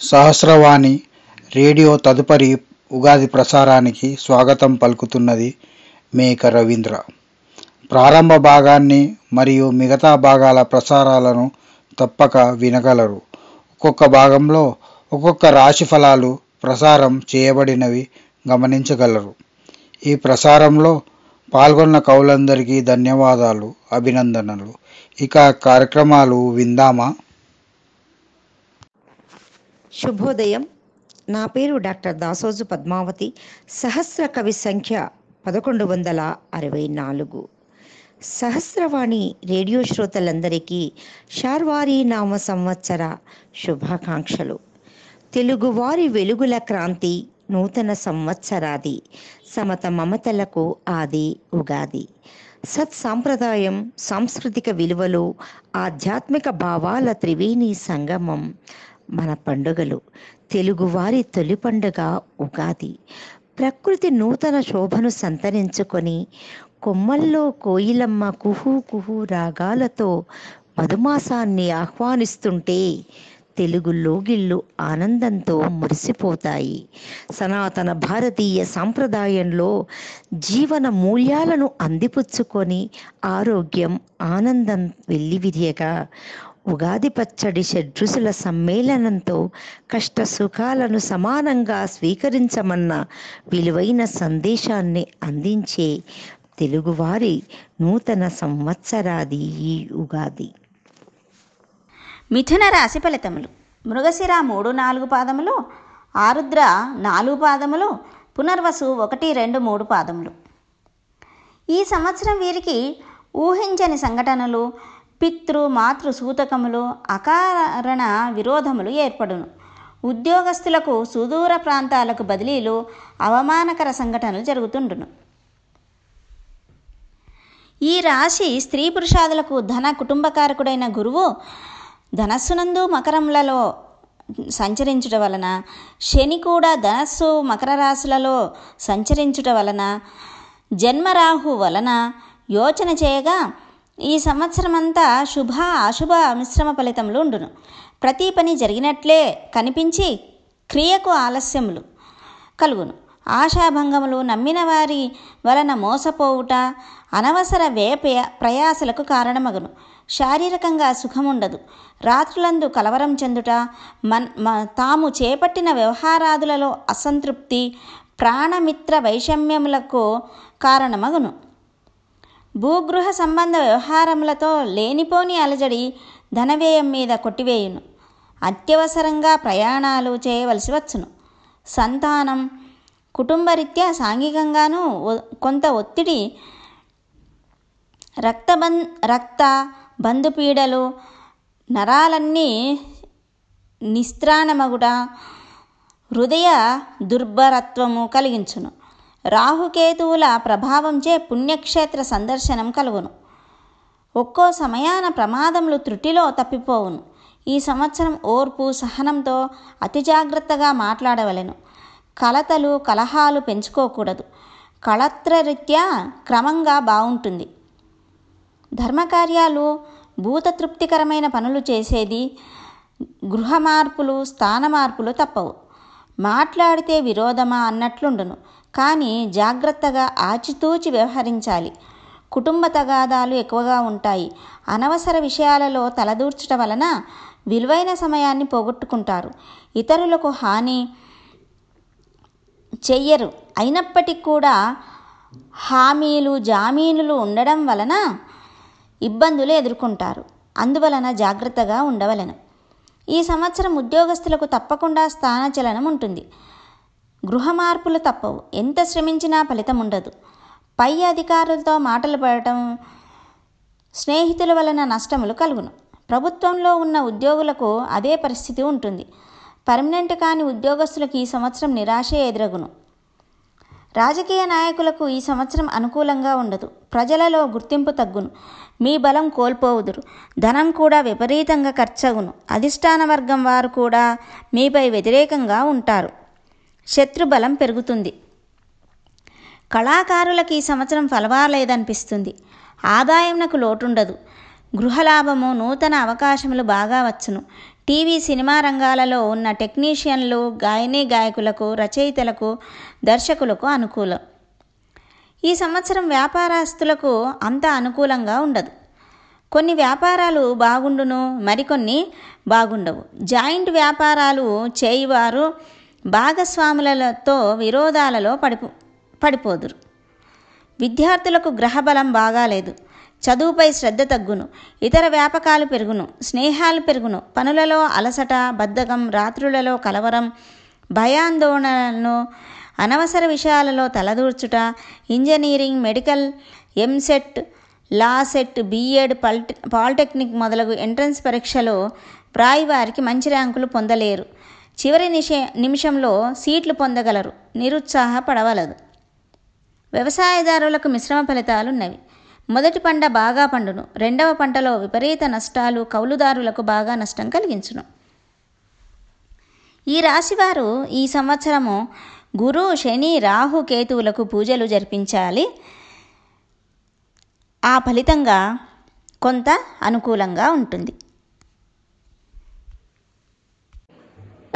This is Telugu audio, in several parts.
సహస్రవాణి రేడియో తదుపరి ఉగాది ప్రసారానికి స్వాగతం పలుకుతున్నది మేక రవీంద్ర. ప్రారంభ భాగాన్ని మరియు మిగతా భాగాల ప్రసారాలను తప్పక వినగలరు. ఒక్కొక్క భాగంలో ఒక్కొక్క రాశి ఫలాలు ప్రసారం చేయబడినవి గమనించగలరు. ఈ ప్రసారంలో పాల్గొన్న కవులందరికీ ధన్యవాదాలు అభినందనలు. ఇక కార్యక్రమాలు విందామా? శుభోదయం. నా పేరు డాక్టర్ దాసోజు పద్మావతి. సహస్ర కవి సంఖ్య పదకొండు వందల అరవై నాలుగు. సహస్రవాణి రేడియో శ్రోతలందరికీ షార్వారి నామ సంవత్సర శుభాకాంక్షలు. తెలుగువారి వెలుగుల క్రాంతి నూతన సంవత్సరాది సమత మమతలకు ఆది ఉగాది. సత్ సాంప్రదాయం సాంస్కృతిక విలువలు ఆధ్యాత్మిక భావాల త్రివేణి సంగమం మన పండుగలు. తెలుగువారి తొలి పండుగ ఉగాది. ప్రకృతి నూతన శోభను సంతరించుకొని కొమ్మల్లో కోయిలమ్మ కుహు కుహు రాగాలతో మధుమాసాన్ని ఆహ్వానిస్తుంటే తెలుగు లోగిళ్ళు ఆనందంతో మురిసిపోతాయి. సనాతన భారతీయ సాంప్రదాయంలో జీవన మూల్యాలను అందిపుచ్చుకొని ఆరోగ్యం ఆనందం వెళ్ళివిరియగా ఉగాది పచ్చడి షడ్రుసుల సమ్మేళనంతో కష్ట సుఖాలను సమానంగా స్వీకరించమన్న విలువైన సందేశాన్ని అందించే తెలుగువారి నూతన సంవత్సరాది ఈ ఉగాది. మిథున రాశి ఫలితములు. మృగశిర మూడు నాలుగు పాదములు ఆరుద్ర నాలుగు పాదములు పునర్వసు ఒకటి రెండు మూడు పాదములు. ఈ సంవత్సరం వీరికి ఊహించని సంఘటనలు పితృ మాతృ సూతకములు అకారణ విరోధములు ఏర్పడును. ఉద్యోగస్తులకు సుదూర ప్రాంతాలకు బదిలీలు అవమానకర సంఘటనలు జరుగుతుండును. ఈ రాశి స్త్రీ పురుషాదులకు ధన కుటుంబకారకుడైన గురువు ధనస్సునందు మకరములలో సంచరించుట వలన శని కూడా ధనస్సు మకర రాశులలో సంచరించుట వలన జన్మరాహు వలన యోచన చేయగా ఈ సంవత్సరమంతా శుభ అశుభ మిశ్రమ ఫలితములు ఉండును. ప్రతి పని జరిగినట్లే కనిపించి క్రియకు ఆలస్యములు కలుగును. ఆశాభంగములు నమ్మిన వారి వలన మోసపోవుట అనవసర వేప ప్రయాసలకు కారణమగును. శారీరకంగా సుఖముండదు. రాత్రులందు కలవరం చెందుట మన్ తాము చేపట్టిన వ్యవహారాదులలో అసంతృప్తి ప్రాణమిత్ర వైషమ్యములకు కారణమగును. భూగృహ సంబంధ వ్యవహారములతో లేనిపోని అలజడి ధనవ్యయం మీద కొట్టివేయును. అత్యవసరంగా ప్రయాణాలు చేయవలసి వచ్చును. సంతానం కుటుంబరీత్యా సాంఘికంగాను కొంత ఒత్తిడి రక్తబం రక్త బంధుపీడలు నరాలన్నీ నిస్త్రాణమగుట హృదయ దుర్భరత్వము కలిగించును. రాహుకేతువుల ప్రభావంచే పుణ్యక్షేత్ర సందర్శనం కలుగును. ఒక్కో సమయాన ప్రమాదములు త్రుటిలో తప్పిపోవును. ఈ సంవత్సరం ఓర్పు సహనంతో అతి జాగ్రత్తగా మాట్లాడవలెను. కలతలు కలహాలు పెంచుకోకూడదు. కళత్రరీత్యా క్రమంగా బాగుంటుంది ధర్మకార్యాలు భూతతృప్తికరమైన పనులు చేసేది గృహ మార్పులు స్థాన మార్పులు తప్పవు. మాట్లాడితే విరోధమా అన్నట్లుండును. కానీ జాగ్రత్తగా ఆచితూచి వ్యవహరించాలి. కుటుంబ తగాదాలు ఎక్కువగా ఉంటాయి. అనవసర విషయాలలో తలదూర్చట వలన విలువైన సమయాన్ని పోగొట్టుకుంటారు. ఇతరులకు హాని చెయ్యరు. అయినప్పటికీ కూడా హామీలు జామీనులు ఉండడం వలన ఇబ్బందులు ఎదుర్కొంటారు. అందువలన జాగ్రత్తగా ఉండవలెను. ఈ సంవత్సరం ఉద్యోగస్తులకు తప్పకుండా స్థానచలనం ఉంటుంది. గృహ మార్పులు తప్పవు. ఎంత శ్రమించినా ఫలితం ఉండదు. పై అధికారులతో మాటలు పడటం స్నేహితుల వలన నష్టములు కలుగును. ప్రభుత్వంలో ఉన్న ఉద్యోగులకు అదే పరిస్థితి ఉంటుంది. పర్మనెంట్ కాని ఉద్యోగస్తులకు ఈ సంవత్సరం నిరాశ ఎదురగును. రాజకీయ నాయకులకు ఈ సంవత్సరం అనుకూలంగా ఉండదు. ప్రజలలో గుర్తింపు తగ్గును. మీ బలం కోల్పోవుదురు. ధనం కూడా విపరీతంగా ఖర్చగును. అధిష్టాన వర్గం వారు కూడా మీపై వ్యతిరేకంగా ఉంటారు. శత్రుబలం పెరుగుతుంది. కళాకారులకు ఈ సంవత్సరం ఫలవాలేదనిపిస్తుంది ఆదాయం నాకు లోటుండదు. గృహలాభము నూతన అవకాశములు బాగా వచ్చును. టీవీ సినిమా రంగాలలో ఉన్న టెక్నీషియన్లు గాయని గాయకులకు రచయితలకు దర్శకులకు అనుకూలం. ఈ సంవత్సరం వ్యాపారస్తులకు అంత అనుకూలంగా ఉండదు. కొన్ని వ్యాపారాలు బాగుండును మరికొన్ని బాగుండవు. జాయింట్ వ్యాపారాలు చేయివారు భాగస్వాములతో విరోధాలలో పడిపో పడిపోదురు. విద్యార్థులకు గ్రహబలం బాగాలేదు చదువుపై శ్రద్ధ తగ్గును. ఇతర వ్యాపకాలు పెరుగును. స్నేహాలు పెరుగును. పనులలో అలసట బద్ధకం రాత్రులలో కలవరం భయాందోళనలను అనవసర విషయాలలో తలదూర్చుట engineering medical EAMCET LAWCET BEd పల్టి polytechnic మొదలగు ఎంట్రన్స్ పరీక్షలో ప్రాయివారికి మంచి ర్యాంకులు పొందలేరు. చివరి నిష నిమిషంలో సీట్లు పొందగలరు. నిరుత్సాహపడవలదు. వ్యవసాయదారులకు మిశ్రమ ఫలితాలున్నవి. మొదటి పంట బాగా పండును. రెండవ పంటలో విపరీత నష్టాలు కౌలుదారులకు బాగా నష్టం కలిగించును. ఈ రాశివారు ఈ సంవత్సరము గురు శని రాహు కేతువులకు పూజలు జరిపించాలి. ఆ ఫలితంగా కొంత అనుకూలంగా ఉంటుంది.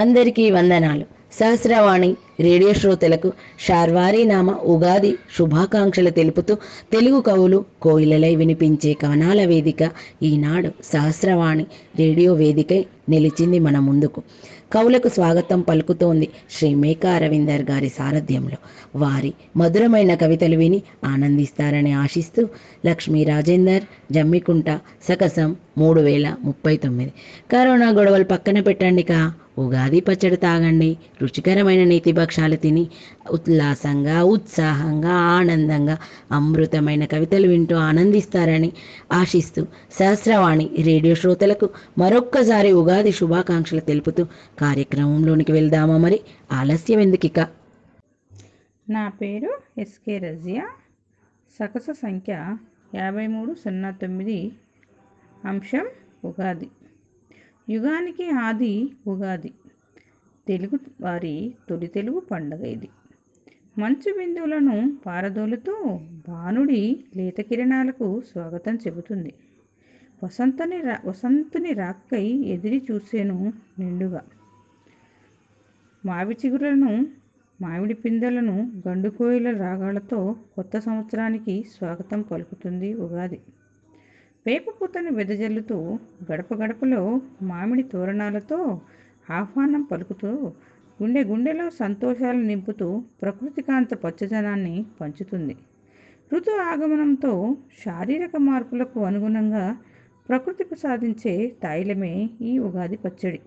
అందరికీ వందనాలు. సహస్రవాణి రేడియో శ్రోతలకు శార్వారీ నామ ఉగాది శుభాకాంక్షలు తెలుపుతూ తెలుగు కవులు కోయిలలై వినిపించే కవనాల వేదిక ఈనాడు సహస్రవాణి రేడియో వేదికై నిలిచింది మన ముందుకు. కవులకు స్వాగతం పలుకుతోంది శ్రీ మేకా రవీందర్ గారి సారథ్యంలో. వారి మధురమైన కవితలు విని ఆనందిస్తారని ఆశిస్తూ లక్ష్మీ రాజేందర్ జమ్మికుంట సకసం మూడు వేల ముప్పై తొమ్మిది. కరోనా గొడవలు పక్కన పెట్టండి కా ఉగాది పచ్చడి తాగండి. రుచికరమైన నీతి భక్షాలు తిని ఉల్లాసంగా ఉత్సాహంగా ఆనందంగా అమృతమైన కవితలు వింటూ ఆనందిస్తారని ఆశిస్తూ సహస్రవాణి రేడియో శ్రోతలకు మరొక్కసారి ఉగాది శుభాకాంక్షలు తెలుపుతూ కార్యక్రమంలోనికి వెళ్దామా మరి? ఆలస్యం ఎందుకిక నా పేరు ఎస్కే రజియా. సకస సంఖ్య యాభై మూడు సున్నా తొమ్మిది అంశం ఉగాది. యుగానికి ఆది ఉగాది. తెలుగు వారి తొలి తెలుగు పండగ ఇది. మంచు బిందువులను పారదోలుతూ భానుడి లేత కిరణాలకు స్వాగతం చెబుతుంది. వసంతని రా వసంతుని రాక్కై ఎదిరి చూసేను నిండుగా. మావి చిగురులను మామిడి పిందెలను గండుకోయిల రాగాలతో కొత్త సంవత్సరానికి స్వాగతం పలుకుతుంది ఉగాది. వేప పూతను వెదజల్లుతూ గడప గడపలో మామిడి తోరణాలతో ఆహ్వానం పలుకుతూ గుండె గుండెలో సంతోషాలు నింపుతూ ప్రకృతికాంత పచ్చదనాన్ని పంచుతుంది. ఋతు ఆగమనంతో శారీరక మార్పులకు అనుగుణంగా ప్రకృతికి సాధించే తైలమే ఈ ఉగాది పచ్చడి.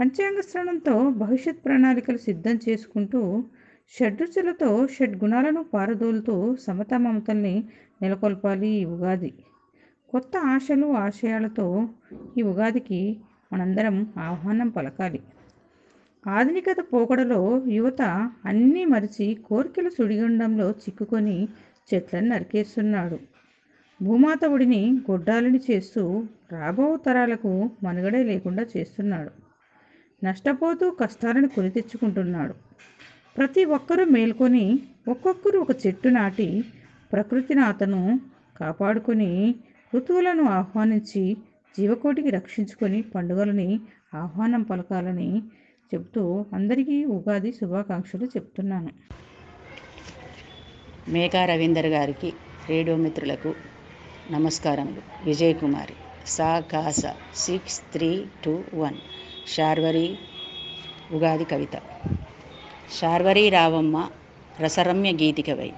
పంచాంగ శ్రవణంతో భవిష్యత్ ప్రణాళికలు సిద్ధం చేసుకుంటూ షడ్రుచులతో షడ్గుణాలను పారదోలుతూ సమత మమతల్ని నెలకొల్పాలి ఈ ఉగాది. కొత్త ఆశలు ఆశయాలతో ఈ ఉగాదికి మనందరం ఆహ్వానం పలకాలి. ఆధునికత పోకడలో యువత అన్నీ మరిచి కోరికల సుడిగుండంలో చిక్కుకొని చెట్లను నరికేస్తున్నాడు. భూమాత ఒడిని గొడ్డాలని చేస్తూ రాబో తరాలకు మనుగడే లేకుండా చేస్తున్నాడు. నష్టపోతూ కష్టాలను కొని తెచ్చుకుంటున్నాడు. ప్రతి ఒక్కరూ మేల్కొని ఒక్కొక్కరు ఒక చెట్టు నాటి ప్రకృతిని అతను కాపాడుకొని ఋతువులను ఆహ్వానించి జీవకోటికి రక్షించుకొని పండుగలని ఆహ్వానం పలకాలని చెబుతూ అందరికీ ఉగాది శుభాకాంక్షలు చెప్తున్నాను. మేకా రవీందర్ గారికి రేడియో మిత్రులకు నమస్కారములు. విజయ్ కుమారి సా కాస six three two one. Sharvari Ugadi కవిత. శార్వరి రావమ్మ రసరమ్య గీతికవై.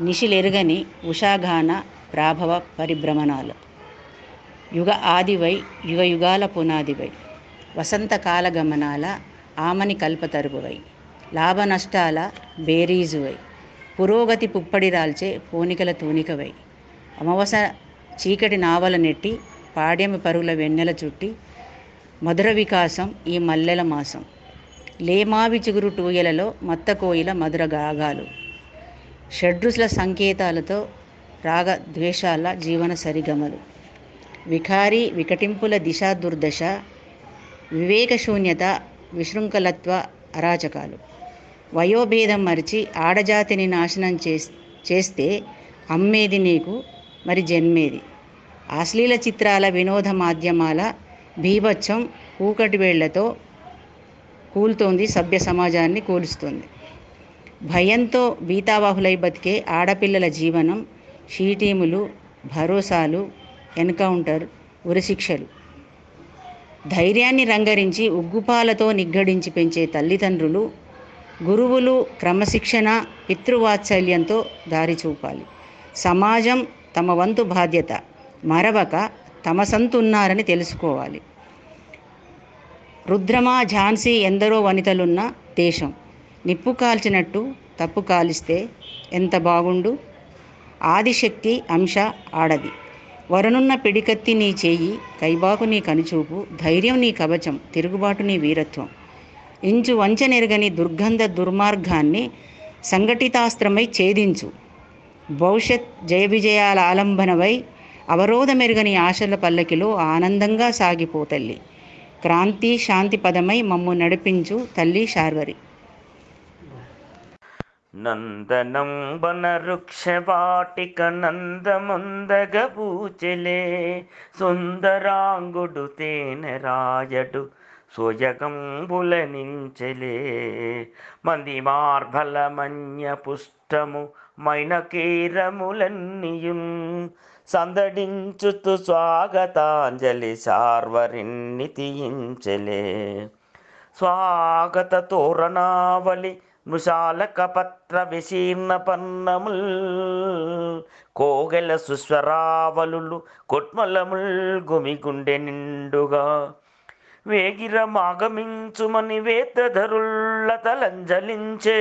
నిశిలెరుగని ఉషాగాన ప్రాభవ పరిభ్రమణాలు. యుగ ఆదివై యుగ యుగాల పునాదివై వసంతకాల గమనాల ఆమని కల్పతరుపువై లాభ నష్టాల బేరీజువై పురోగతి పుప్పడి రాల్చే పోనికల తూనికవై అమవస చీకటి నావల నెట్టి పాడ్యమి పరుల వెన్నెల చుట్టి మధుర వికాసం ఈ మల్లెల మాసం లేమావి చిగురు టూయలలో మత్త కోయిల మధుర గాగాలు షడ్రుసుల సంకేతాలతో రాగ ద్వేషాల జీవన సరిగమలు. వికారి వికటింపుల దిశా దుర్దశ వివేకశూన్యత విశృంఖలత్వ అరాచకాలు. వయోభేదం మరిచి ఆడజాతిని నాశనం చేస్ చేస్తే అమ్మేది నీకు మరి జన్మేది. అశ్లీల చిత్రాల వినోద మాధ్యమాల భీభత్సం కూకటి వేళ్ళతో కూలుతోంది సభ్య సమాజాన్ని కూలుస్తుంది. భయంతో బీతావాహులై బతికే ఆడపిల్లల జీవనం షీటీములు భరోసాలు ఎన్కౌంటర్ ఉరిశిక్షలు ధైర్యాన్ని రంగరించి ఉగ్గుపాలతో నిగ్గడించి పెంచే తల్లిదండ్రులు గురువులు క్రమశిక్షణ పితృవాత్సల్యంతో దారి చూపాలి. సమాజం తమ వంతు బాధ్యత మరవక తమ సంతున్నారని తెలుసుకోవాలి. రుద్రమా ఝాన్సీ ఎందరో వనితలున్న దేశం. నిప్పు కాల్చినట్టు తప్పు కాలిస్తే ఎంత బాగుండు? ఆదిశక్తి అంశ ఆడది. వరనున్న పిడికత్తి నీ చేయి కైబాకు నీ కనుచూపు ధైర్యం నీ కవచం తిరుగుబాటు నీ వీరత్వం. ఇంచు వంచనెరగని దుర్గంధ దుర్మార్గాన్ని సంఘటితాస్త్రమై ఛేదించు. భవిష్యత్ జయ విజయాల ఆలంబనవై అవరోధమెరుగని ఆశల పల్లకిలో ఆనందంగా సాగిపోతల్లి క్రాంతి శాంతి పదమై మమ్ము నడిపించు తల్లి శార్వరి. నందనం వనరుక్షవాటిక నందముందగ పూచెలే సుందరాంగుడు తేనె రాయడు సోయగంబులనించెలే మంది మార్బల మన్య పుష్టము మైనకీరములన్నియున్ సందడించుతు స్వాగతాంజలి సార్వరిన్ని తీయించలే స్వాగత తోరణావళి మృషాలక పత్ర విశీర్ణ పన్నముల్ కోగెల సుస్వరావలులు కొట్మలముల్ గుమిగుండె నిండుగా. వేగిరమాగమించుమని వేతధరుళ్ళ తలంజలించే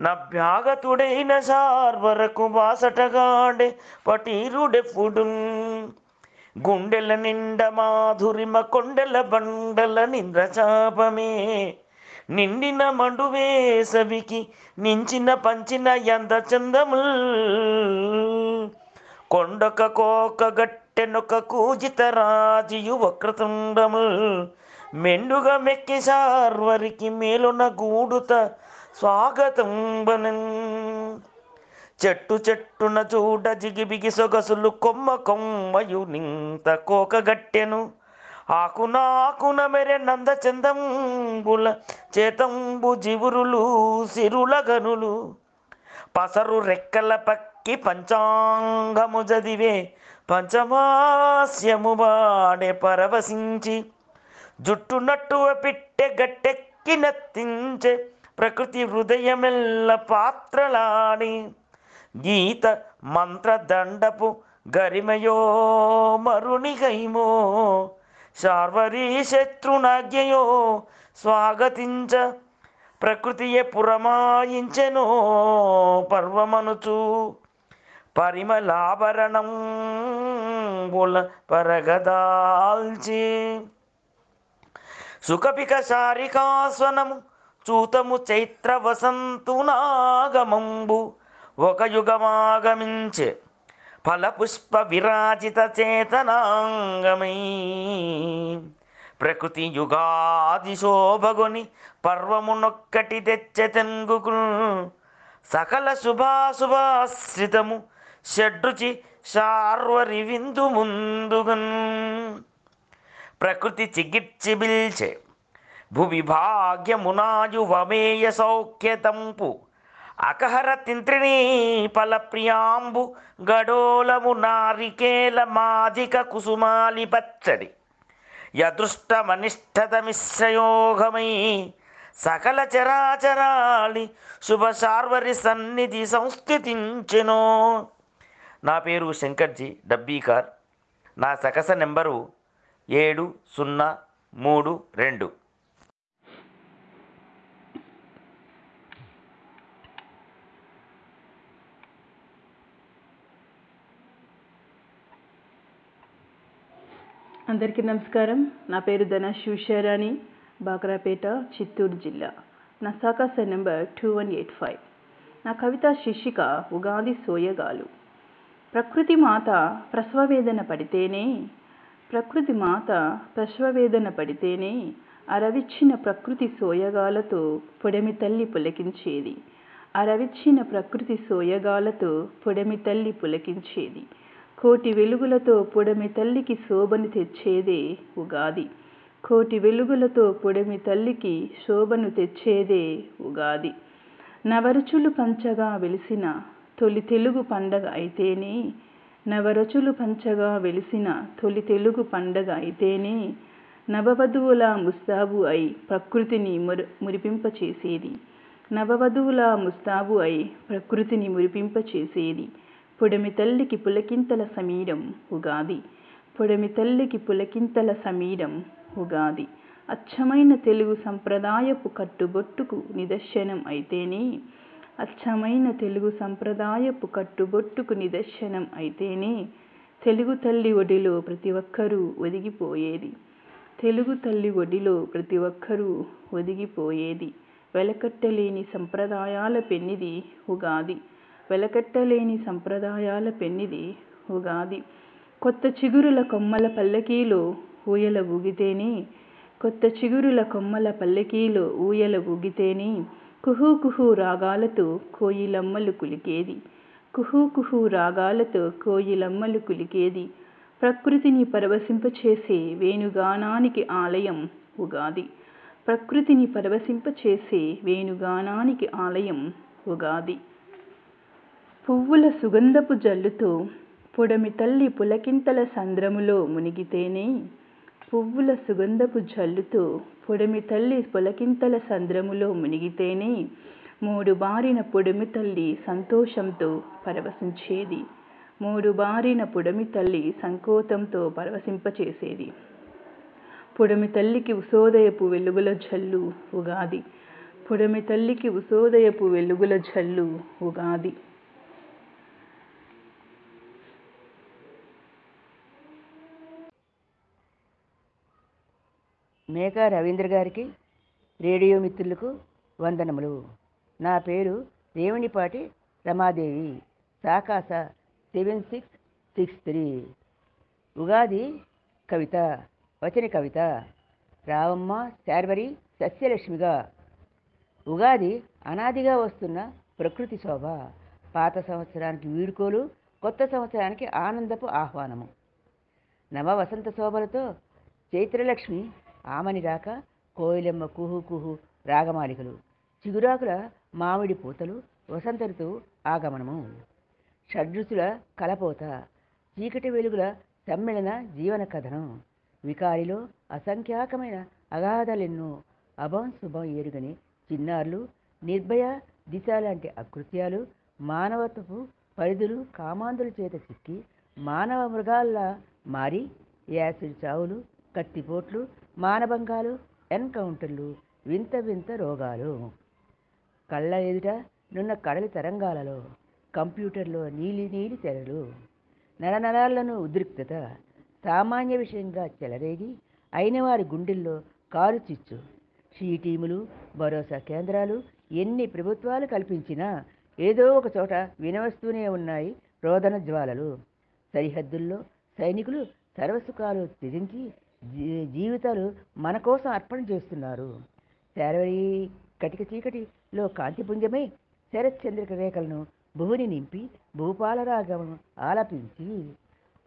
నభ్యాగతుడైన సార్వరకు బాసటగాడే పటీరుడెప్పుడు గుండెల నిండ మాధురిమ కొండల బండల నింద్రచాపమే నిండిన మండు వేసవికి నించిన పంచిన ఎంత చందముల్. కొండక కోక గట్టెనొక కూజిత రాజియు వక్రతుండముల్. మెండుగా మెక్కి సార్వరికి మేలున గూడుత స్వాగతం బనన్ చెట్టు చెట్టున చూడ జిగిబిగి సొగసులు కొమ్మ కొమ్మయు నింత కోకగట్టెను ఆకున ఆకున మెరె నంద చందంబుల చేతంబు జివురులు సిరుల గనులు. పసరు రెక్కల పక్కి పంచాంగము చదివే పంచమాస్యము వాడే పరవశించి. జుట్టు నట్టువ పిట్టె గట్టెక్కి నత్తించే ప్రకృతి హృదయమెల్ల పాత్రలాడి. గీత మంత్రదండపు గరిమయో మరునిగైమో శార్వరీ శత్రునాజ్ఞయో స్వాగతించ ప్రకృతియే పురమాయించెనో పర్వమనుచు. పరిమళాభరణం బుల పరగదాల్చి సుఖపిక శారికాస్వనము చూతము చైత్ర వసంతునాగమంబు ఒక యుగమాగమించే. ఫలపుష్ప విరాజిత చేతనాంగమై ప్రకృతి యుగాది శోభగొని పర్వమునొక్కటి తెచ్చ తెంగుకు సకల శుభాశుభాశ్రితము షడ్రుచి శార్వరి విందు ముందుగన్ ప్రకృతి చిగిర్చిబిల్చే భువి భాగ్యమునాయు వమేయ సౌఖ్యతంపు అకహర తింత్రిణీ పలప్రియాంబు గడోలము నారికేల మాదిక కుసుమాలి పచ్చడి. యదృష్టమనిష్టతమిశ్రయోగమై సకల చరాచరాలి శుభ సార్వరి సన్నిధి సంస్థితించెనో. నా పేరు శంకర్జీ డబ్బీకార్. నా సకస నెంబరు ఏడు సున్నా మూడు రెండు. అందరికీ నమస్కారం. నా పేరు ధన శివశారాణి బాగ్రాపేట చిత్తూరు జిల్లా. నా సాకాస number two one eight five నా కవిత శీర్షిక ఉగాది సోయగాలు. ప్రకృతి మాత ప్రసవవేదన పడితేనే ప్రకృతి మాత ప్రసవవేదన పడితేనే అరవిచ్చిన ప్రకృతి సోయగాలతో పొడమి తల్లి పులకించేది. అరవిచ్చిన ప్రకృతి సోయగాలతో పొడమి తల్లి పులకించేది. కోటి వెలుగులతో పొడమి తల్లికి శోభను తెచ్చేదే ఉగాది. కోటి వెలుగులతో పొడమి తల్లికి శోభను తెచ్చేదే ఉగాది. నవరుచులు పంచగా వెలిసిన తొలి తెలుగు పండగ అయితేనే నవరచులు పంచగా వెలిసిన తొలి తెలుగు పండగ అయితేనే నవవధువుల ముస్తాబు అయి ప్రకృతిని మురి మురిపింపచేసేది. నవవధువుల ముస్తాబు అయి ప్రకృతిని మురిపింపచేసేది. పొడమి తల్లికి పులకింతల సమీరం ఉగాది పొడమి తల్లికి పులకింతల సమీరం ఉగాది అచ్చమైన తెలుగు సంప్రదాయపు కట్టుబొట్టుకు నిదర్శనం అయితేనే అచ్చమైన తెలుగు సంప్రదాయపు కట్టుబొట్టుకు నిదర్శనం అయితేనే తెలుగు తల్లి ఒడిలో ప్రతి ఒక్కరూ ఒదిగిపోయేది తెలుగు తల్లి ఒడిలో ప్రతి ఒక్కరూ ఒదిగిపోయేది వెలకట్టలేని సంప్రదాయాల పెన్నిది ఉగాది వెలకట్టలేని సంప్రదాయాల పెన్నిది ఉగాది. కొత్త చిగురుల కొమ్మల పల్లకీలో ఊయల ఊగితేనే కొత్త చిగురుల కొమ్మల పల్లకీలో ఊయల ఊగితేనే కుహు కుహు రాగాలతో కోయిలమ్మలు కులికేది. కుహు కుహు రాగాలతో కోయిలమ్మలు కులికేది. ప్రకృతిని పరవశింపచేసే వేణుగానానికి ఆలయం ఉగాది. ప్రకృతిని పరవశింపచేసే వేణుగానానికి ఆలయం ఉగాది. పువ్వుల సుగంధపు జల్లుతో పొడమి తల్లి పులకింతల సంద్రములో మునిగితేనే పువ్వుల సుగంధపు జల్లుతో పొడమి తల్లి పులకింతల సంద్రములో మునిగితేనే మూడు బారిన పొడమి తల్లి సంతోషంతో పరవశించేది. మూడు బారిన పొడమి తల్లి సంకోతంతో పరవశింపచేసేది. పొడమి తల్లికి ఉసోదయపు వెలుగుల జల్లు ఉగాది. పొడమి తల్లికి ఉసోదయపు వెలుగుల జల్లు ఉగాది. మేకా రవీంద్ర గారికి రేడియో మిత్రులకు వందనములు. నా పేరు Revanipati Ramadevi. సాకాస seven six six three. Ugadi కవిత వచన కవిత. రావమ్మ శార్వరి సస్యలక్ష్మిగా. ఉగాది అనాదిగా వస్తున్న ప్రకృతి శోభ. పాత సంవత్సరానికి వీడుకోలు కొత్త సంవత్సరానికి ఆనందపు ఆహ్వానము. నవ వసంత శోభలతో చైత్రలక్ష్మి ఆమని రాక కోయిలమ్మ కుహు కుహు రాగమాలికలు. చిగురాకుల మామిడి పూతలు వసంత ఋతువు ఆగమనము. షడ్రుచుల కలపోత చీకటి వెలుగుల సమ్మిళన జీవన కథనం. వికారిలో అసంఖ్యాకమైన అగాధలెన్నో అభం శుభం ఎరుగని చిన్నారులు నిర్భయ దిశ లాంటి అకృత్యాలు మానవత్వపు పరిధులు కామాంధుల చేత చిక్కి మానవ మృగాల్లా మారి యాసిడ్ చావులు కత్తిపోట్లు మానభంగాలు ఎన్కౌంటర్లు వింత వింత రోగాలు. కళ్ళ ఎదుట నున్న కడలి తరంగాలలో కంప్యూటర్లో నీలి నీలి తెరలు. నరనరాలను ఉద్రిక్తత సామాన్య విషయంగా చెలరేగి అయిన వారి గుండెల్లో కారు చిచ్చు. షీ టీములు భరోసా కేంద్రాలు ఎన్ని ప్రభుత్వాలు కల్పించినా ఏదో ఒక చోట వినవస్తూనే ఉన్నాయి రోదన జ్వాలలు. సరిహద్దుల్లో సైనికులు సర్వసుఖాలు త్యజించి జీవితాలు మన కోసం అర్పణ చేస్తున్నారు. శారవరి కటిక చీకటిలో కాంతిపుంజమై శరత్చంద్రిక రేఖలను భువుని నింపి భూపాలరాగం ఆలపించి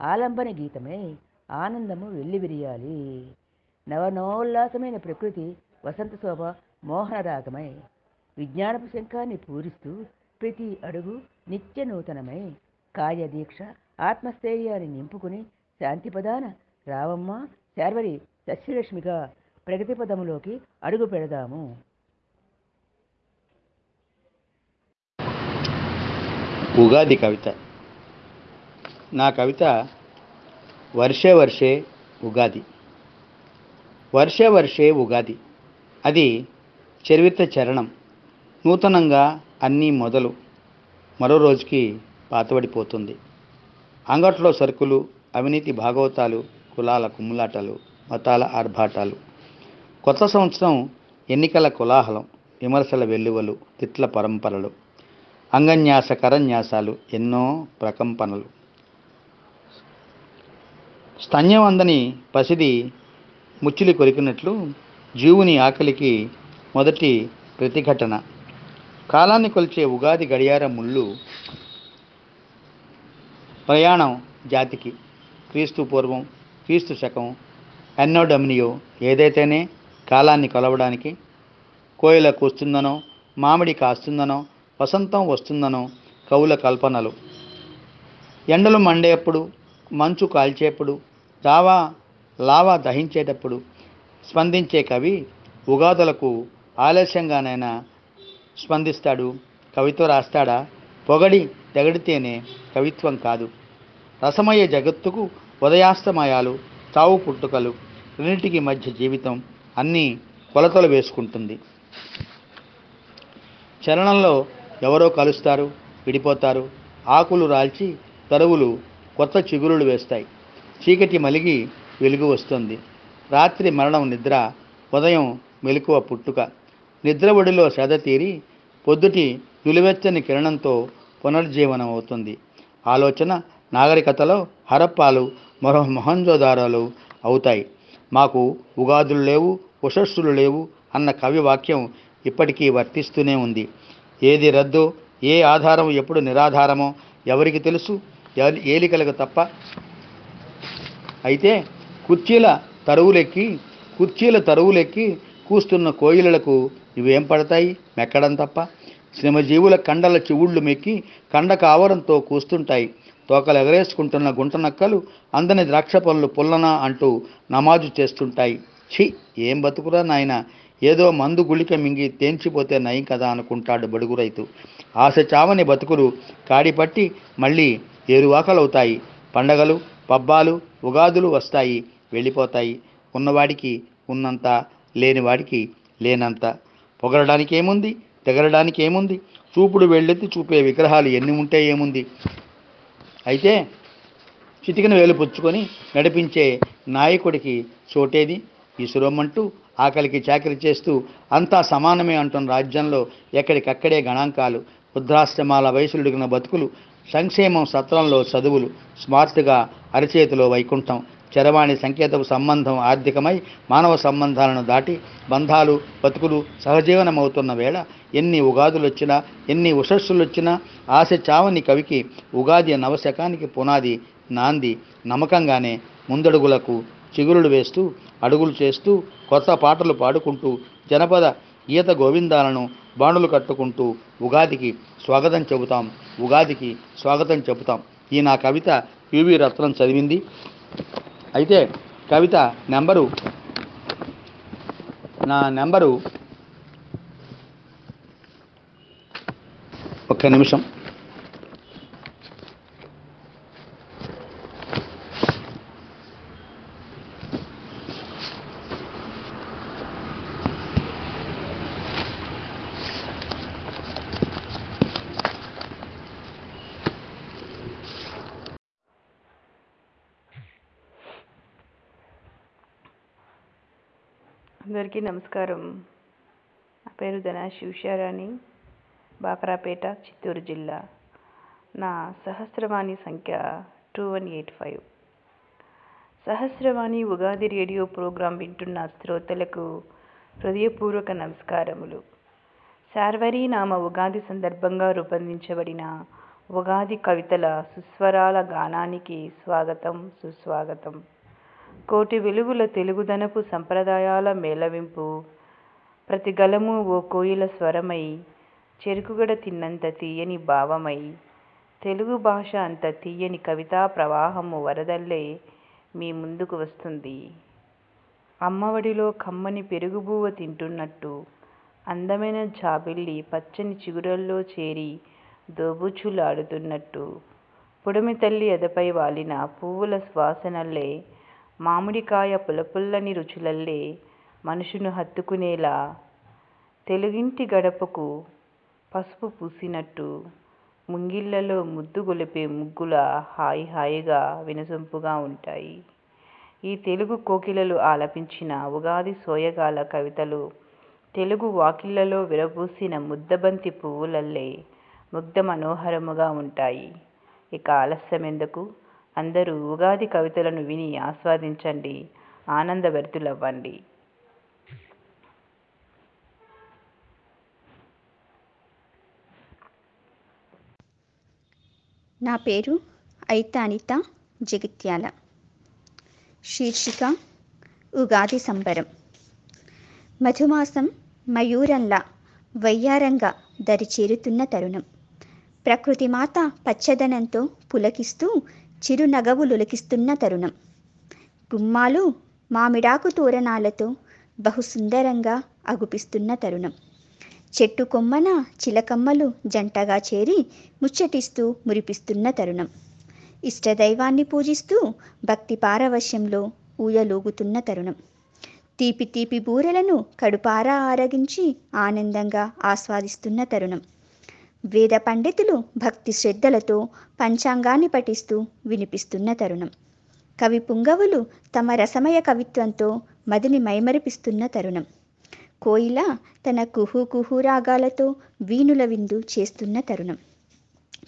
ఆలంబన గీతమై ఆనందము వెల్లివిరియాలి. నవనోల్లాసమైన ప్రకృతి వసంత శోభ మోహన రాగమై విజ్ఞానపు శంఖాన్ని పూరిస్తూ ప్రతి అడుగు నిత్య నూతనమై కాయదీక్ష ఆత్మస్థైర్యాన్ని నింపుకుని శాంతి పదాన రావమ్మ శార్వరి సస్యలక్ష్మిగా ప్రగతి పదములోకి అడుగు పెడదాము. ఉగాది కవిత. నా కవిత వర్షే వర్షే ఉగాది. వర్షే వర్షే ఉగాది. అది చరిత్ర చరణం. నూతనంగా అన్నీ మొదలు. మరో రోజుకి పాతబడిపోతుంది. అంగట్లో సరుకులు అవినీతి భాగవతాలు కులాల కుమ్ములాటలు మతాల ఆర్భాటాలు. కొత్త సంవత్సరం ఎన్నికల కోలాహలం విమర్శల వెల్లువలు తిట్ల పరంపరలు అంగన్యాస కరన్యాసాలు ఎన్నో ప్రకంపనలు. స్తన్యం అందని పసిది ముచ్చులి కొరికినట్లు జీవుని ఆకలికి మొదటి ప్రతిఘటన. కాలాన్ని కొలిచే ఉగాది గడియార ముళ్ళు ప్రయాణం జాతికి క్రీస్తు పూర్వం క్రీస్తు శకం ఎన్నోడమినియో ఏదైతేనే కాలాన్ని కొలవడానికి కోయిల కూస్తుందనో మామిడి కాస్తుందనో వసంతం వస్తుందనో కవుల కల్పనలు. ఎండలు మండేప్పుడు మంచు కాల్చేప్పుడు దావా లావా దహించేటప్పుడు స్పందించే కవి ఉగాదులకు ఆలస్యంగానైనా స్పందిస్తాడు కవిత్వ రాస్తాడా? పొగడి తెగడితేనే కవిత్వం కాదు. రసమయ్యే జగత్తుకు ఉదయాస్తమయాలు చావు పుట్టుకలు రెండింటికి మధ్య జీవితం అన్నీ కొలతలు వేసుకుంటుంది. చరణంలో ఎవరో కలుస్తారు విడిపోతారు ఆకులు రాల్చి తరువులు కొత్త చిగురులు వేస్తాయి. చీకటి మలిగి వెలుగు వస్తుంది. రాత్రి మరణం నిద్ర ఉదయం మెలకువ పుట్టుక. నిద్ర ఒడిలో శ్రద్ధ తీరి పొద్దుటి నులివెచ్చని కిరణంతో పునర్జీవనం అవుతుంది ఆలోచన నాగరికతలో హరప్పాలు మరో మొహంజోదారాలు అవుతాయి. మాకు ఉగాదులు లేవు ఉషస్సులు లేవు అన్న కవి వాక్యం ఇప్పటికీ వర్తిస్తూనే ఉంది. ఏది రద్దో ఏ ఆధారం ఎప్పుడు నిరాధారమో ఎవరికి తెలుసు? ఏలికలకు తప్ప. అయితే కుర్చీల తరువులెక్కి కుర్చీల తరువులెక్కి కూస్తున్న కోయిలలకు ఇవేం పడతాయి? మెక్కడం తప్ప. శ్రమజీవుల కండల చివుళ్ళు మెక్కి కండ కావరంతో కూస్తుంటాయి. తోకలు ఎగరేసుకుంటున్న గుంటనక్కలు అందని ద్రాక్ష పనులు పుల్లన అంటూ నమాజు చేస్తుంటాయి. ఛీ ఏం బతుకురా నాయన? ఏదో మందు గుళిక మింగి తేంచిపోతే నయం కదా అనుకుంటాడు బడుగు రైతు. ఆశ చావని బతుకులు కాడిపట్టి మళ్ళీ ఏరువాకలవుతాయి పండగలు పబ్బాలు ఉగాదులు వస్తాయి వెళ్ళిపోతాయి. ఉన్నవాడికి ఉన్నంత లేనివాడికి లేనంత. పొగరడానికి ఏముంది తెగరడానికి ఏముంది చూపుడు వెళ్ళెత్తి చూపే విగ్రహాలు ఎన్ని ఉంటే ఏముంది? అయితే చిటికిన వేలు పుచ్చుకొని నడిపించే నాయకుడికి చోటేది. ఇసురమ్మంటూ ఆకలికి చాకరి చేస్తూ అంతా సమానమే అంటున్న రాజ్యంలో ఎక్కడికక్కడే గణాంకాలు వృద్ధాశ్రమాల వయసులుడిగిన బతుకులు సంక్షేమం సత్రంలో చదువులు స్మార్ట్గా అరచేతిలో వైకుంఠం చరవాణి సంకేతపు సంబంధం ఆర్థికమై మానవ సంబంధాలను దాటి బంధాలు బతుకులు సహజీవనమవుతున్న వేళ ఎన్ని ఉగాదులు వచ్చినా ఎన్ని ఉషస్సులు వచ్చినా ఆశ చావని కవికి ఉగాది నవశకానికి పునాది నాంది నమ్మకంగానే ముందడుగులకు చిగురులు వేస్తూ అడుగులు చేస్తూ కొత్త పాటలు పాడుకుంటూ జనపద గీత గోవిందాలను బాణులు కట్టుకుంటూ ఉగాదికి స్వాగతం చెబుతాం ఉగాదికి స్వాగతం చెబుతాం. ఈ నా కవిత యువి రత్నం చదివింది. అయితే కవిత నెంబరు నా నెంబరు ఒక్క నిమిషం. అందరికీ నమస్కారం. నా పేరు ధనా శివశారాణి బాకరాపేట చిత్తూరు జిల్లా. నా సహస్రవాణి సంఖ్య two one eight five. Sahasravani Ugadi radio program వింటున్న శ్రోతలకు హృదయపూర్వక నమస్కారములు. శార్వరి నామ ఉగాది సందర్భంగా రూపొందించబడిన ఉగాది కవితల సుస్వరాల గానానికి స్వాగతం సుస్వాగతం. కోటి వెలుగుల తెలుగుదనపు సంప్రదాయాల మేళవింపు. ప్రతి గలము ఓ కోయిల స్వరమై చెరుకుగడ తిన్నంత తీయని భావమై తెలుగు భాష అంత తీయని కవితా ప్రవాహము వరదల్లే మీ ముందుకు వస్తుంది. అమ్మఒడిలో కమ్మని పెరుగుబువ్వ తింటున్నట్టు అందమైన జాబిల్లి పచ్చని చిగురల్లో చేరి దోబుచ్చులాడుతున్నట్టు పుడమి తల్లి ఎదపై వాలిన పువ్వుల శ్వాసనల్లే మామిడికాయ పులపుల్లని రుచులల్లే మనుషుని హత్తుకునేలా తెలుగింటి గడపకు పసుపు పూసినట్టు ముంగిళ్ళలో ముద్దు గొలిపే ముగ్గుల హాయి హాయిగా వినసొంపుగా ఉంటాయి. ఈ తెలుగు కోకిలలు ఆలపించిన ఉగాది సోయగాల కవితలు తెలుగు వాకిళ్ళలో విరబూసిన ముద్దబంతి పువ్వులల్లే ముగ్ధ మనోహరముగా ఉంటాయి. ఇక ఆలస్యమెందుకు? అందరూ ఉగాది కవితలను విని ఆస్వాదించండి ఆనందభరితులవ్వండి. నా పేరు ఐతానిత జగిత్యాల. శీర్షిక ఉగాది సంబరం. మధుమాసం మయూరంలా వయ్యారంగా దరిచేరుతున్న తరుణం. ప్రకృతి మాత పచ్చదనంతో పులకిస్తూ చిరునగవులులకిస్తున్న తరుణం. గుమ్మాలు మామిడాకు తోరణాలతో బహుసుందరంగా అగుపిస్తున్న తరుణం. చెట్టు కొమ్మన చిలకమ్మలు జంటగా చేరి ముచ్చటిస్తూ మురిపిస్తున్న తరుణం. ఇష్టదైవాన్ని పూజిస్తూ భక్తి పారవశ్యంలో ఊయలూగుతున్న తరుణం. తీపి తీపి బూరెలను కడుపారా ఆరగించి ఆనందంగా ఆస్వాదిస్తున్న తరుణం. వేద పండితులు భక్తి శ్రద్ధలతో పంచాంగాన్ని పఠిస్తూ వినిపిస్తున్న తరుణం. కవి పుంగవులు తమ రసమయ కవిత్వంతో మదిని మైమరిపిస్తున్న తరుణం. కోయిల తన కుహు కుహు రాగాలతో వీణుల విందు చేస్తున్న తరుణం.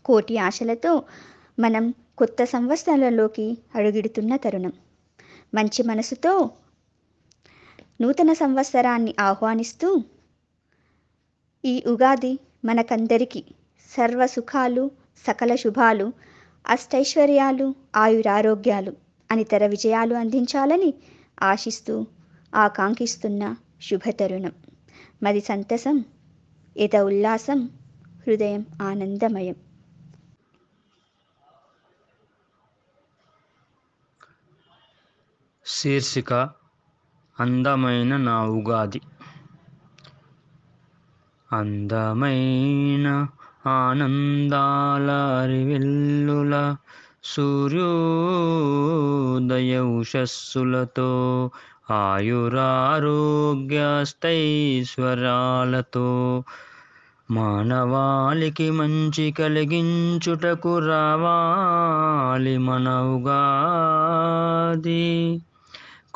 కోటి ఆశలతో మనం కొత్త సంవత్సరాలలోకి అడుగిడుతున్న తరుణం. మంచి మనసుతో నూతన సంవత్సరాన్ని ఆహ్వానిస్తూ ఈ ఉగాది మనకందరికీ సర్వ సుఖాలు సకల శుభాలు అష్టైశ్వర్యాలు ఆయురారోగ్యాలు అనితర విజయాలు అందించాలని ఆశిస్తూ ఆకాంక్షిస్తున్న శుభతరుణం. మది సంతసం ఎద ఉల్లాసం హృదయం ఆనందమయం. శీర్షిక అందమైన నా ఉగాది. అందమైన ఆనందాల అరివెల్లుల సూర్యోదయ ఉషస్సులతో ఆయురారోగ్యస్తైశ్వర్యాలతో మానవాళికి మంచి కలిగించుటకు రావాలి మనవుగాది.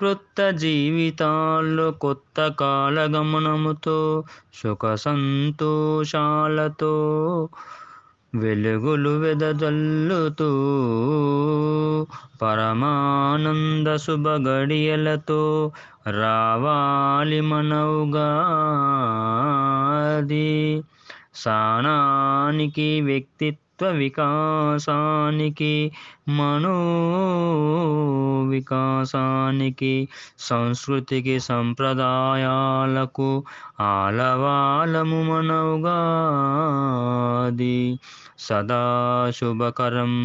క్రొత్త జీవితాల్లో కొత్త కాలగమనముతో సుఖ సంతోషాలతో వెలుగులు వెదజల్లుతూ పరమానంద శుభ గడియలతో రావాలి మనవుగాది. సానానికి వ్యక్తిత్వ వికాసానికి మనో వికాసానికి సంస్కృతికి సంప్రదాయాలకు ఆలవాలము మనవుగాది. సదాశుభకరం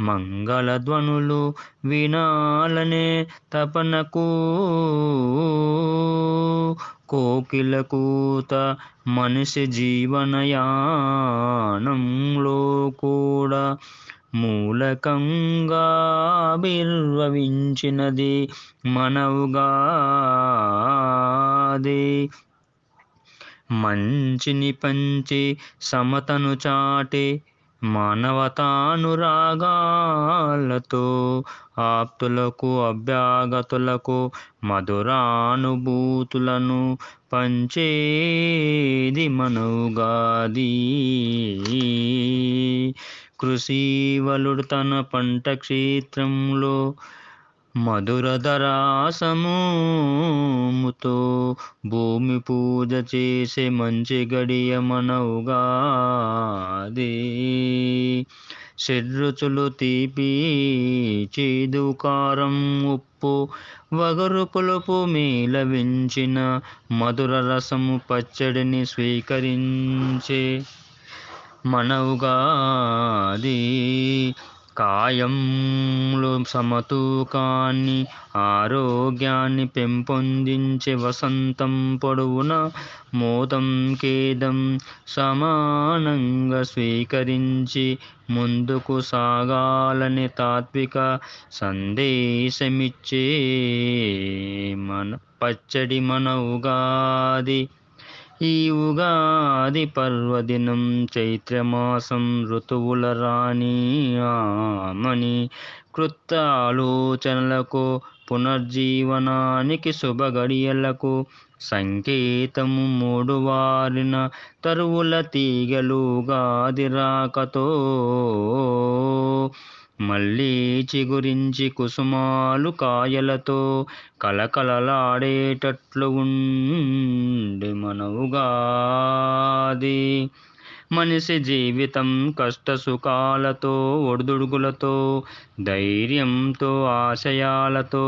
మంగళధ్వనులు వినాలనే తపనకు కోకిల కూత మనిషి జీవనయానంలో కూడా మూలకంగా బిర్వవించినది మనవుగాది. మంచిని పంచి సమతను చాటి మానవతానురాగాలతో ఆప్తులకు అభ్యాగతులకు మధురానుభూతులను పంచేది మనవుగాది. కృషివలుడు తన పంట క్షేత్రంలో మధురధరాసముతో భూమి పూజ చేసే మంచి గడియ మనవుగాది షడ్రుచులు తీపి చేదు కారం ఉప్పు వగరు పులుపు మేలవించిన మధుర రసము పచ్చడిని స్వీకరించే మనవుగాది. కాయంలో సమతూకాన్ని ఆరోగ్యాన్ని పెంపొందించే వసంతం పొడవున మోదం ఖేదం సమానంగా స్వీకరించి ముందుకు సాగాలని తాత్విక సందేశమిచ్చే మన పచ్చడి మన ఉగాది ఈ ఉగాది పర్వదినం చైత్రమాసం ఋతువుల రాణి ఆమని కృత్త ఆలోచనలకు పునర్జీవనానికి శుభ గడియలకు సంకేతము మూడు వారిన తరువుల తీగలుగాది రాకతో మళ్ళీ చిగురించి కుసుమాలు కాయలతో కలకలలాడేటట్లు ఉండి మనవుగాది. మనిషి జీవితం కష్ట సుఖాలతో ఒడిదుడుకులతో ధైర్యంతో ఆశయాలతో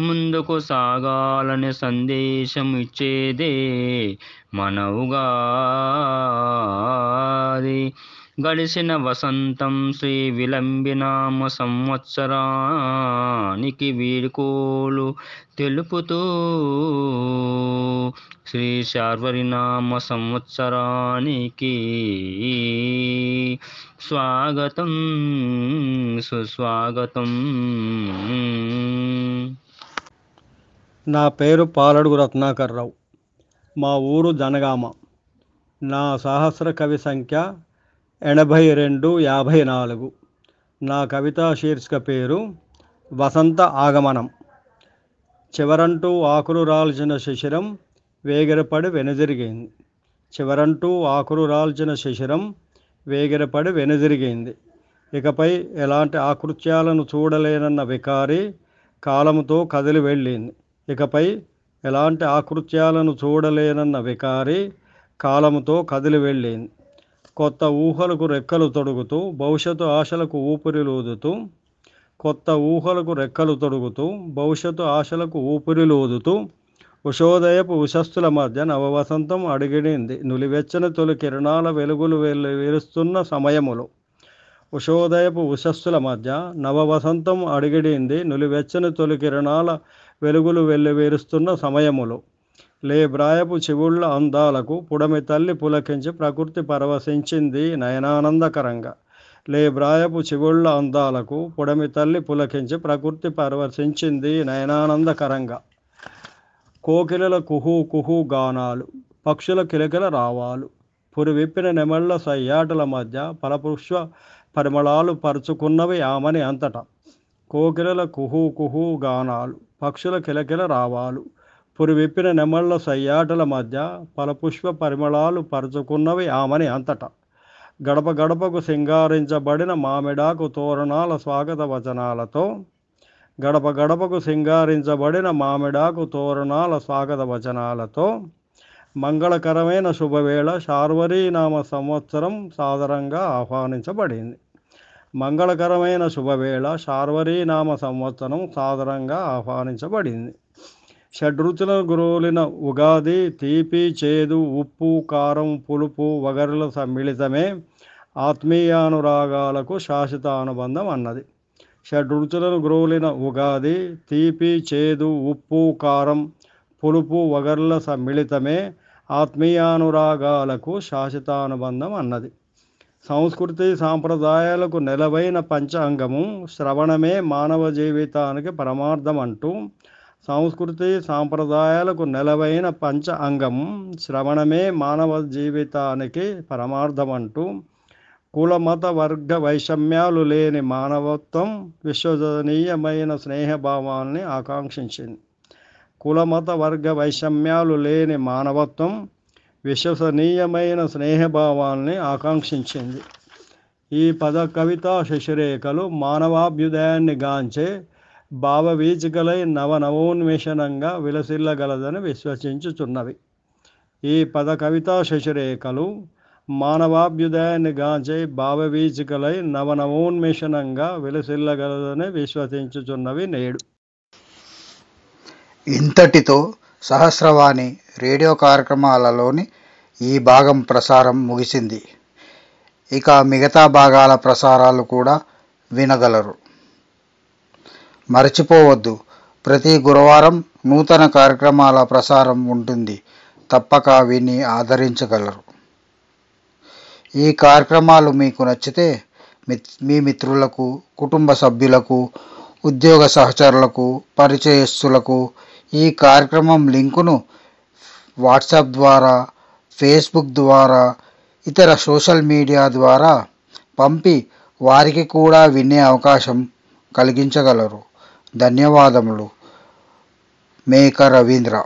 ముందుకు సాగాలనే సందేశం ఇచ్చేదే మనవుగాది. గడిసిన గడిచిన వసంతం శ్రీ విలంబినామ సంవత్సరానికి వీడుకోలు తెలుపుతూ శ్రీ శార్వరినామ సంవత్సరానికి స్వాగతం సుస్వాగతం. నా పేరు పాలడుగు రత్నాకర్ రావు మా ఊరు జనగామ. నా సహస్ర కవి సంఖ్య ఎనభై రెండు యాభై నాలుగు. నా కవితా శీర్షిక పేరు వసంత ఆగమనం. చివరంటూ ఆకులు రాల్చిన శిశిరం వేగిరపడి వెనుదిరిగింది. చివరంటూ ఆకులు రాల్చిన శిశిరం వేగిరపడి వెనుదిరిగింది. ఇకపై ఎలాంటి ఆకృత్యాలను చూడలేనన్న వికారి కాలముతో కదిలి వెళ్ళింది. ఇకపై ఎలాంటి ఆకృత్యాలను చూడలేనన్న వికారి కాలముతో కదిలి వెళ్ళింది. కొత్త ఊహలకు రెక్కలు తొడుగుతూ భవిష్యత్తు ఆశలకు ఊపిరిలూదుతూ కొత్త ఊహలకు రెక్కలు తొడుగుతూ భవిష్యత్తు ఆశలకు ఊపిరిలూదుతూ ఉషోదయపు ఉషస్సుల మధ్య నవవసంతం అడిగిడింది. నులివెచ్చని తొలి కిరణాల వెలుగులు వెలు విరుస్తున్న సమయములో. ఉషోదయపు ఉషస్సుల మధ్య నవవసంతం అడిగిడింది నులివెచ్చని తొలి కిరణాల వెలుగులు వెల్లివేరుస్తున్న సమయములో. లేబ్రాయపు చెవుళ్ళ అందాలకు పుడమి తల్లి పులకించి ప్రకృతి పరవశించింది నయనానందకరంగా. లేబ్రాయపు చెవుళ్ళ అందాలకు పుడమి తల్లి పులకించి ప్రకృతి పరవశించింది నయనానందకరంగా. కోకిలల కుహు కుహు గానాలు పక్షుల కిలకిల రావాలు పురి విప్పిన నెమళ్ళ సయ్యాటల మధ్య పరపుష్ప పరిమళాలు పరుచుకున్నవి ఆమని అంతట. కోకిలల కుహూ కుహూ గానాలు పక్షుల కిలకిల రావాలు పురి విప్పిన నెమళ్ళ సయ్యాటల మధ్య పలపుష్ప పరిమళాలు పరుచుకున్నవి ఆమని అంతట. గడప గడపకు సింగారించబడిన మామిడాకు తోరణాల స్వాగత వచనాలతో గడప గడపకు సింగారించబడిన మామిడాకు తోరణాల స్వాగత వచనాలతో మంగళకరమైన శుభవేళ శార్వరీనామ సంవత్సరం సాదరంగా ఆహ్వానించబడింది. మంగళకరమైన శుభవేళ శార్వరీనామ సంవత్సరం సాదరంగా ఆహ్వానించబడింది. షడ్రుచుల గురువులిన ఉగాది తీపి చేదు ఉప్పు కారం పులుపు వగరుల సమ్మిళితమే ఆత్మీయానురాగాలకు శాశ్వత అనుబంధం అన్నది. షడ్రుచులను గురువులిన ఉగాది తీపి చేదు ఉప్పు కారం పులుపు వగర్ల సమ్మిళితమే ఆత్మీయానురాగాలకు శాశ్వతానుబంధం అన్నది. సంస్కృతి సాంప్రదాయాలకు నెలవైన పంచ అంగము శ్రవణమే మానవ జీవితానికి పరమార్థం అంటూ సంస్కృతి సాంప్రదాయాలకు నెలవైన పంచ అంగం శ్రవణమే మానవ జీవితానికి పరమార్థం అంటూ కుల మత వర్గ వైషమ్యాలు లేని మానవత్వం విశ్వసనీయమైన స్నేహభావాల్ని ఆకాంక్షించింది. కులమత వర్గ వైషమ్యాలు లేని మానవత్వం విశ్వసనీయమైన స్నేహభావాల్ని ఆకాంక్షించింది. ఈ పద కవితా శశిరేఖలు మానవాభ్యుదయాన్ని గాంచే భావవీచికలై నవనవోన్మేషణంగా విలసిల్లగలదని విశ్వసించుచున్నవి. ఈ పద కవితా శశిరేఖలు మానవాభ్యుదయాన్ని గాంచే భావవీచికలై నవనవోన్మేషణంగా విలసిల్లగలదని విశ్వసించుచున్నవి నేడు. ఇంతటితో సహస్రవాణి రేడియో కార్యక్రమాలలోని ఈ భాగం ప్రసారం ముగిసింది. ఇక మిగతా భాగాల ప్రసారాలు కూడా వినగలరు. మరచిపోవద్దు. ప్రతి గురువారం నూతన కార్యక్రమాల ప్రసారం ఉంటుంది. తప్పక విని ఆదరించగలరు. ఈ కార్యక్రమాలు మీకు నచ్చితే మిత్- మీ మిత్రులకు కుటుంబ సభ్యులకు ఉద్యోగ సహచరులకు పరిచయస్తులకు ఈ కార్యక్రమం లింకును వాట్సాప్ ద్వారా ఫేస్బుక్ ద్వారా ఇతర సోషల్ మీడియా ద్వారా పంపి వారికి కూడా వినే అవకాశం కలిగించగలరు. ధన్యవాదములు. మేక రవీంద్ర.